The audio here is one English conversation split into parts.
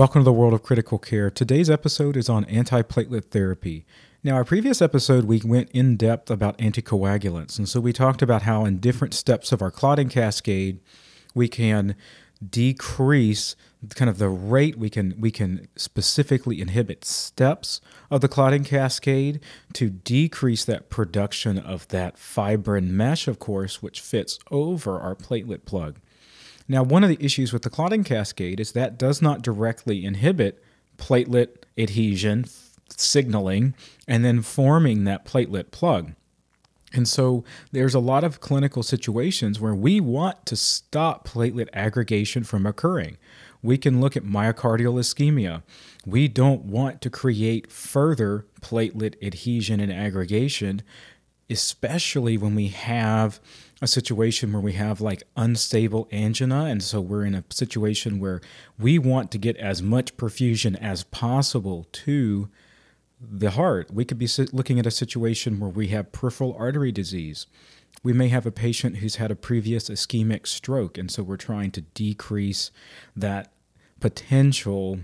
Welcome to the world of critical care. Today's episode is on antiplatelet therapy. Now, our previous episode, we went in depth about anticoagulants. And so we talked about how, in different steps of our clotting cascade, we can decrease kind of the rate we can we can specifically inhibit steps of the clotting cascade to decrease that production of that fibrin mesh of course which fits over our platelet plug now, one of the issues with the clotting cascade is that does not directly inhibit platelet adhesion, signaling, and then forming that platelet plug. And so there's a lot of clinical situations where we want to stop platelet aggregation from occurring. We can look at myocardial ischemia. We don't want to create further platelet adhesion and aggregation, especially when we have a situation where we have like unstable angina. And so we're in a situation where we want to get as much perfusion as possible to the heart. We could be looking at a situation where we have peripheral artery disease. We may have a patient who's had a previous ischemic stroke. And so we're trying to decrease that potential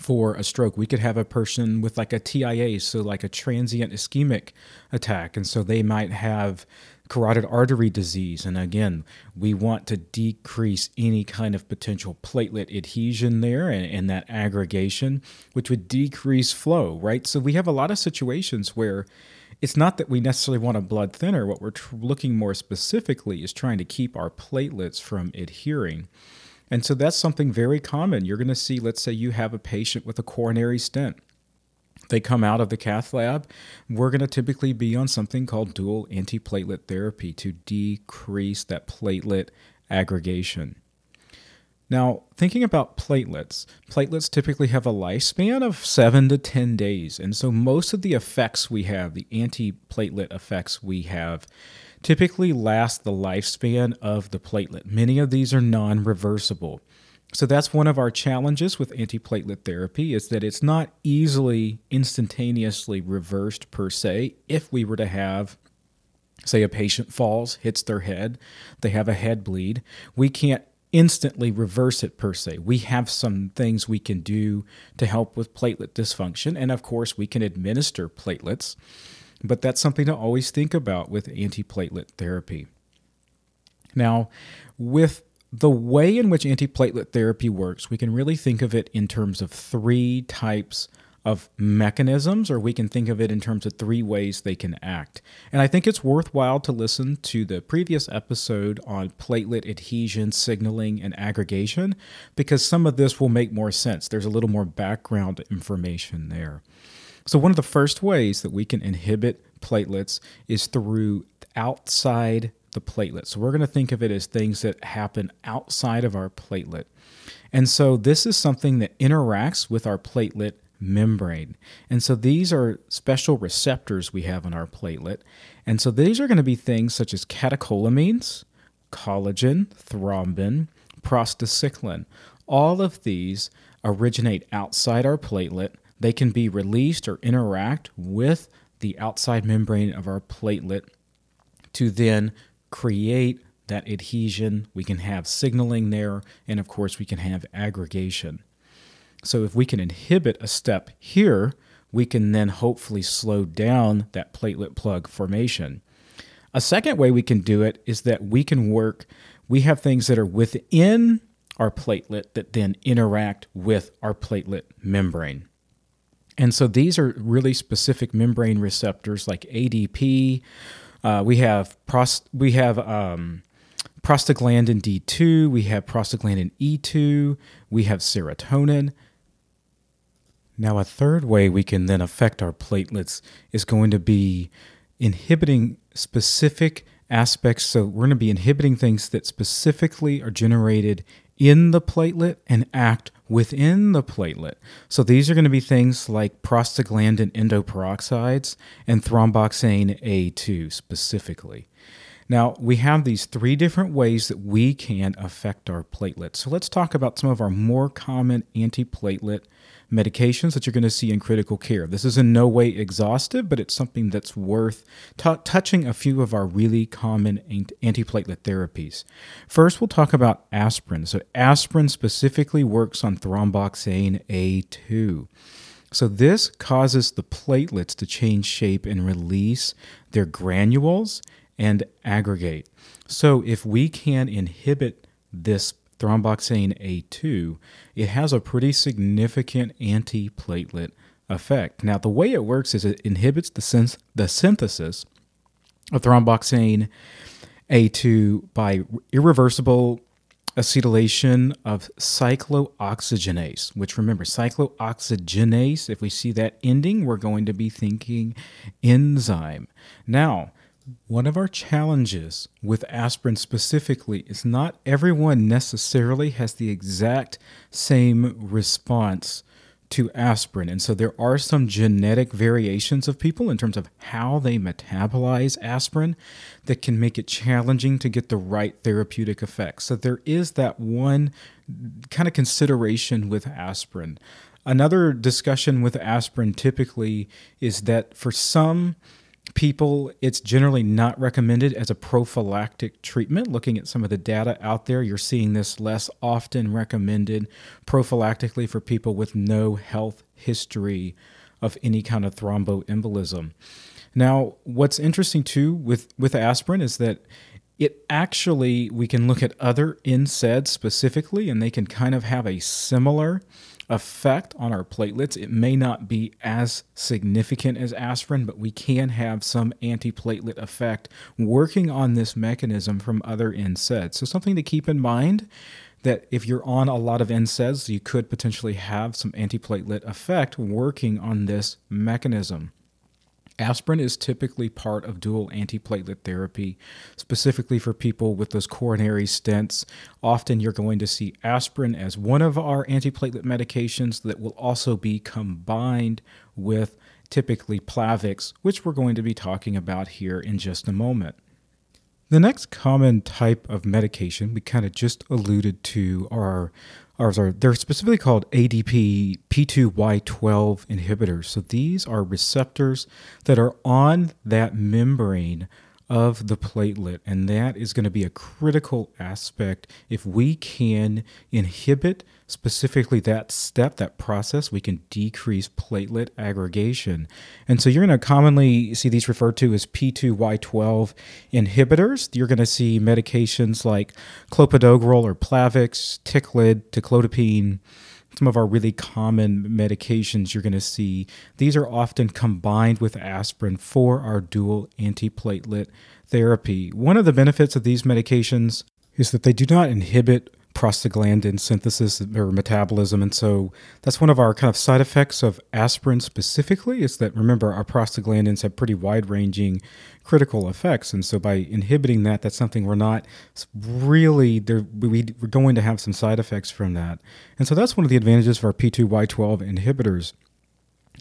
for a stroke. We could have a person with like a TIA, so like a transient ischemic attack. And so they might have carotid artery disease. And again, we want to decrease any kind of potential platelet adhesion there and, and, that aggregation, which would decrease flow, right? So we have a lot of situations where it's not that we necessarily want a blood thinner. What we're tr- looking more specifically is trying to keep our platelets from adhering. And so that's something very common. You're going to see, let's say you have a patient with a coronary stent they come out of the cath lab, we're going to typically be on something called dual antiplatelet therapy to decrease that platelet aggregation. Now, thinking about platelets, platelets typically have a lifespan of seven to 10 days. And so most of the effects we have, the antiplatelet effects we have, typically last the lifespan of the platelet. Many of these are non reversible. So that's one of our challenges with antiplatelet therapy is that it's not easily instantaneously reversed per se if we were to have say a patient falls, hits their head, they have a head bleed, we can't instantly reverse it per se. We have some things we can do to help with platelet dysfunction and of course we can administer platelets. But that's something to always think about with antiplatelet therapy. Now, with the way in which antiplatelet therapy works, we can really think of it in terms of three types of mechanisms, or we can think of it in terms of three ways they can act. And I think it's worthwhile to listen to the previous episode on platelet adhesion, signaling, and aggregation, because some of this will make more sense. There's a little more background information there. So, one of the first ways that we can inhibit platelets is through outside the platelet. So we're going to think of it as things that happen outside of our platelet. And so this is something that interacts with our platelet membrane. And so these are special receptors we have on our platelet. And so these are going to be things such as catecholamines, collagen, thrombin, prostacyclin. All of these originate outside our platelet. They can be released or interact with the outside membrane of our platelet to then create that adhesion. We can have signaling there, and of course, we can have aggregation. So, if we can inhibit a step here, we can then hopefully slow down that platelet plug formation. A second way we can do it is that we can work, we have things that are within our platelet that then interact with our platelet membrane. And so these are really specific membrane receptors like ADP uh, we have prost- we have um, prostaglandin D2, we have prostaglandin E2, we have serotonin. Now, a third way we can then affect our platelets is going to be inhibiting specific aspects. So, we're going to be inhibiting things that specifically are generated in the platelet and act within the platelet. So these are going to be things like prostaglandin endoperoxides and thromboxane A2 specifically. Now, we have these three different ways that we can affect our platelets. So, let's talk about some of our more common antiplatelet medications that you're going to see in critical care. This is in no way exhaustive, but it's something that's worth t- touching a few of our really common antiplatelet therapies. First, we'll talk about aspirin. So, aspirin specifically works on thromboxane A2. So, this causes the platelets to change shape and release their granules and aggregate. So, if we can inhibit this thromboxane A2, it has a pretty significant antiplatelet effect. Now, the way it works is it inhibits the, the synthesis of thromboxane A2 by irreversible acetylation of cyclooxygenase, which remember, cyclooxygenase, if we see that ending, we're going to be thinking enzyme. Now, one of our challenges with aspirin specifically is not everyone necessarily has the exact same response to aspirin. And so there are some genetic variations of people in terms of how they metabolize aspirin that can make it challenging to get the right therapeutic effect. So there is that one kind of consideration with aspirin. Another discussion with aspirin typically is that for some people, it's generally not recommended as a prophylactic treatment. Looking at some of the data out there, you're seeing this less often recommended prophylactically for people with no health history of any kind of thromboembolism. Now, what's interesting too with, with aspirin is that it actually, we can look at other NSAIDs specifically, and they can kind of have a similar effect on our platelets. It may not be as significant as aspirin, but we can have some antiplatelet effect working on this mechanism from other NSAIDs. So, something to keep in mind that if you're on a lot of NSAIDs, you could potentially have some antiplatelet effect working on this mechanism. Aspirin is typically part of dual antiplatelet therapy, specifically for people with those coronary stents. Often you're going to see aspirin as one of our antiplatelet medications that will also be combined with typically Plavix, which we're going to be talking about here in just a moment. The next common type of medication we kind of just alluded to are are, are they're specifically called ADP P2Y12 inhibitors. So these are receptors that are on that membrane of the platelet, and that is going to be a critical aspect. If we can inhibit specifically that step, that process, we can decrease platelet aggregation. And so you're going to commonly see these referred to as P2Y12 inhibitors. You're going to see medications like clopidogrel or Plavix, Ticlid, ticlopidine some of our really common medications you're going to see, these are often combined with aspirin for our dual antiplatelet therapy. One of the benefits of these medications is that they do not inhibit prostaglandin synthesis or metabolism. And so that's one of our kind of side effects of aspirin specifically is that remember, our prostaglandins have pretty wide ranging critical effects. And so by inhibiting that, that's something we're not really, there. we're going to have some side effects from that. And so that's one of the advantages of our P2Y12 inhibitors.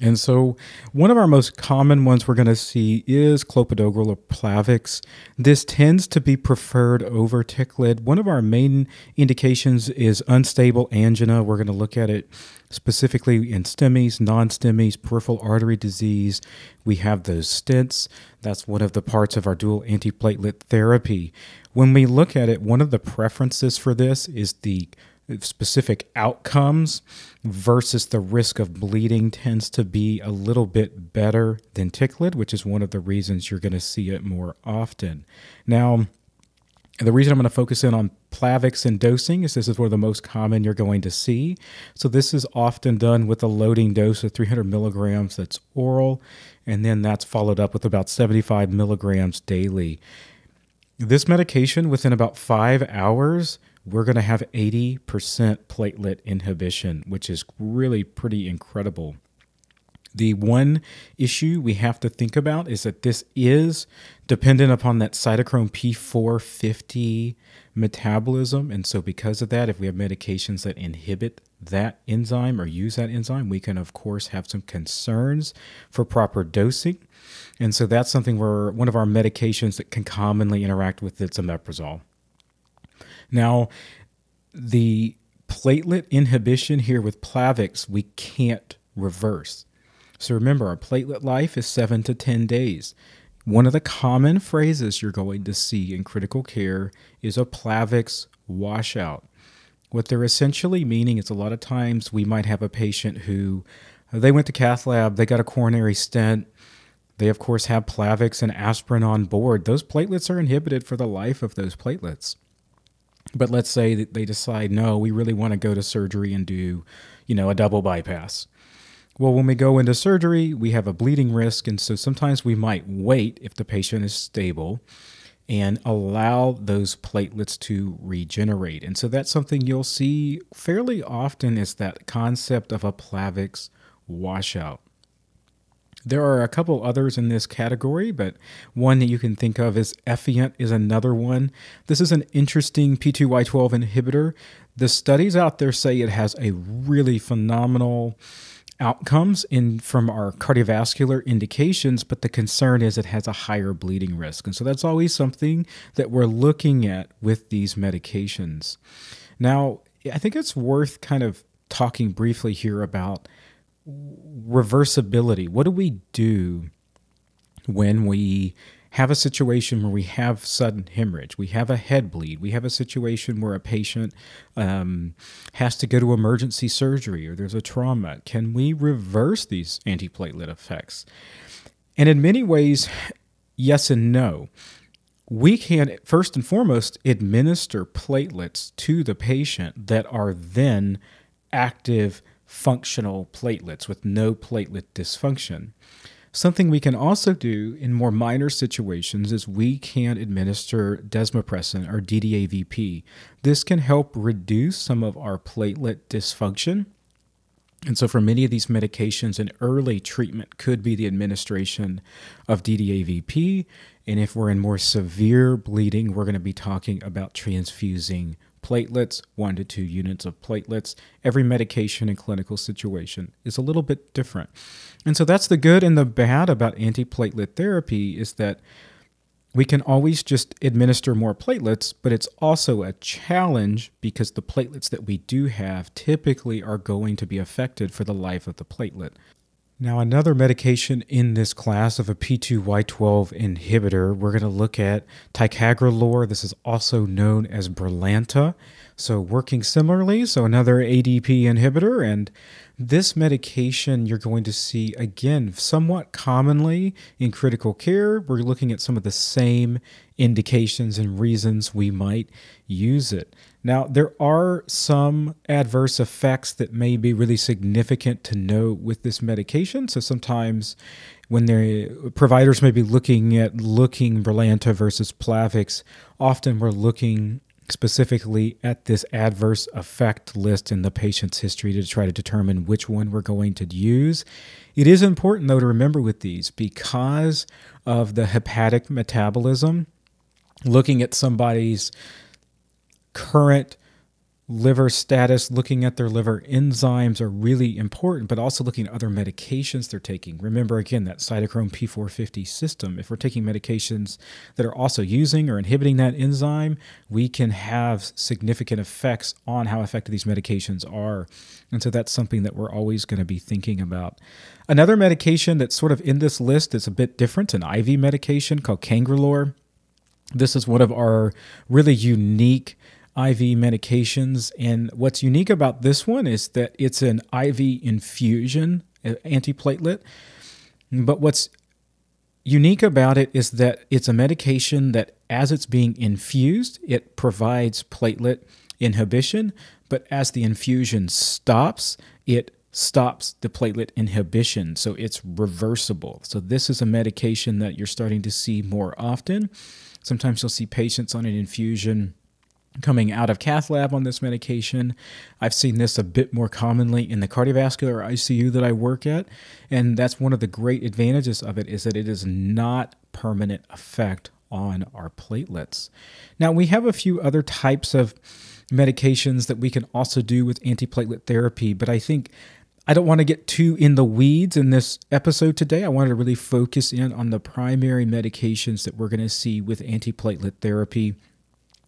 And so, one of our most common ones we're going to see is clopidogrel or Plavix. This tends to be preferred over Ticlid. One of our main indications is unstable angina. We're going to look at it specifically in STEMIs, non STEMIs, peripheral artery disease. We have those stents. That's one of the parts of our dual antiplatelet therapy. When we look at it, one of the preferences for this is the specific outcomes versus the risk of bleeding tends to be a little bit better than Ticlid, which is one of the reasons you're going to see it more often. Now, the reason I'm going to focus in on Plavix and dosing is this is one of the most common you're going to see. So this is often done with a loading dose of 300 milligrams that's oral, and then that's followed up with about 75 milligrams daily. This medication, within about five hours, we're going to have 80% platelet inhibition, which is really pretty incredible. The one issue we have to think about is that this is dependent upon that cytochrome P450 metabolism. And so, because of that, if we have medications that inhibit that enzyme or use that enzyme, we can, of course, have some concerns for proper dosing. And so that's something where one of our medications that can commonly interact with it's omeprazole. Now, the platelet inhibition here with Plavix, we can't reverse. So remember, our platelet life is seven to 10 days. One of the common phrases you're going to see in critical care is a Plavix washout. What they're essentially meaning is a lot of times we might have a patient who they went to cath lab, they got a coronary stent. They, of course, have Plavix and aspirin on board. Those platelets are inhibited for the life of those platelets. But let's say that they decide, no, we really want to go to surgery and do, you know, a double bypass. Well, when we go into surgery, we have a bleeding risk. And so sometimes we might wait if the patient is stable and allow those platelets to regenerate. And so that's something you'll see fairly often is that concept of a Plavix washout. There are a couple others in this category, but one that you can think of is Effient is another one. This is an interesting P2Y12 inhibitor. The studies out there say it has a really phenomenal outcomes in from our cardiovascular indications, but the concern is it has a higher bleeding risk. And so that's always something that we're looking at with these medications. Now, I think it's worth kind of talking briefly here about reversibility. What do we do when we have a situation where we have sudden hemorrhage, we have a head bleed, we have a situation where a patient um, has to go to emergency surgery or there's a trauma. Can we reverse these antiplatelet effects? And in many ways, yes and no. We can, first and foremost, administer platelets to the patient that are then active functional platelets with no platelet dysfunction. Something we can also do in more minor situations is we can administer desmopressin or DDAVP. This can help reduce some of our platelet dysfunction. And so, for many of these medications, an early treatment could be the administration of DDAVP. And if we're in more severe bleeding, we're going to be talking about transfusing platelets, one to two units of platelets. Every medication and clinical situation is a little bit different. And so that's the good and the bad about antiplatelet therapy is that we can always just administer more platelets, but it's also a challenge because the platelets that we do have typically are going to be affected for the life of the platelet. Now, another medication in this class of a P2Y12 inhibitor, we're going to look at ticagrelor. This is also known as Brilinta. So, working similarly, so another ADP inhibitor. And this medication you're going to see again somewhat commonly in critical care. We're looking at some of the same indications and reasons we might use it. Now, there are some adverse effects that may be really significant to note with this medication. So sometimes when the providers may be looking at looking Brilinta versus Plavix, often we're looking specifically at this adverse effect list in the patient's history to try to determine which one we're going to use. It is important, though, to remember with these because of the hepatic metabolism, looking at somebody's current liver status, looking at their liver enzymes are really important, but also looking at other medications they're taking. Remember, again, that cytochrome P450 system. If we're taking medications that are also using or inhibiting that enzyme, we can have significant effects on how effective these medications are. And so that's something that we're always going to be thinking about. Another medication that's sort of in this list is a bit different, an IV medication called Cangrelor. This is one of our really unique IV medications. And what's unique about this one is that it's an IV infusion uh, antiplatelet. But what's unique about it is that it's a medication that, as it's being infused, it provides platelet inhibition. But as the infusion stops, it stops the platelet inhibition. So it's reversible. So this is a medication that you're starting to see more often. Sometimes you'll see patients on an infusion coming out of cath lab on this medication. I've seen this a bit more commonly in the cardiovascular ICU that I work at, and that's one of the great advantages of it is that it is not permanent effect on our platelets. Now, we have a few other types of medications that we can also do with antiplatelet therapy, but I think I don't want to get too in the weeds in this episode today. I wanted to really focus in on the primary medications that we're going to see with antiplatelet therapy.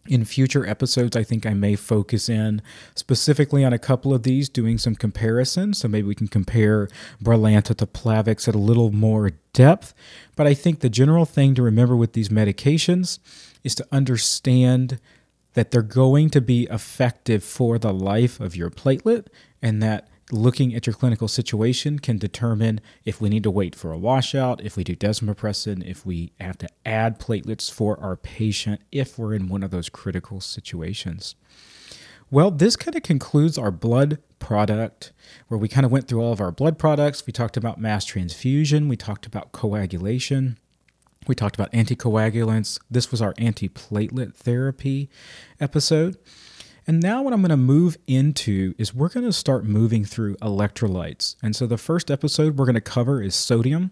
In future episodes, I think I may focus in specifically on a couple of these, doing some comparisons. So maybe we can compare Brilinta to Plavix at a little more depth. But I think the general thing to remember with these medications is to understand that they're going to be effective for the life of your platelet and that looking at your clinical situation can determine if we need to wait for a washout, if we do desmopressin, if we have to add platelets for our patient, if we're in one of those critical situations. Well, this kind of concludes our blood product, where we kind of went through all of our blood products. We talked about mass transfusion, we talked about coagulation. We talked about anticoagulants. This was our antiplatelet therapy episode. And now, what I'm going to move into is we're going to start moving through electrolytes. And so, the first episode we're going to cover is sodium.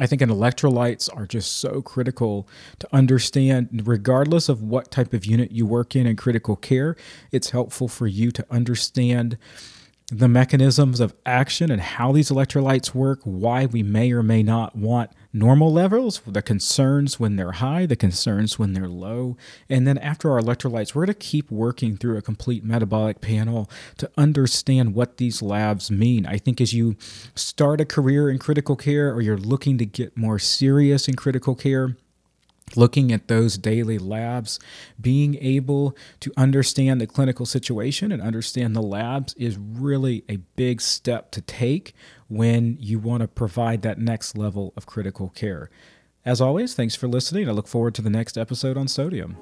I think electrolytes are just so critical to understand, regardless of what type of unit you work in in critical care. It's helpful for you to understand the mechanisms of action and how these electrolytes work, why we may or may not want normal levels, the concerns when they're high, the concerns when they're low. And then after our electrolytes, we're going to keep working through a complete metabolic panel to understand what these labs mean. I think as you start a career in critical care or you're looking to get more serious in critical care, looking at those daily labs, being able to understand the clinical situation and understand the labs is really a big step to take when you want to provide that next level of critical care. As always, thanks for listening. I look forward to the next episode on sodium.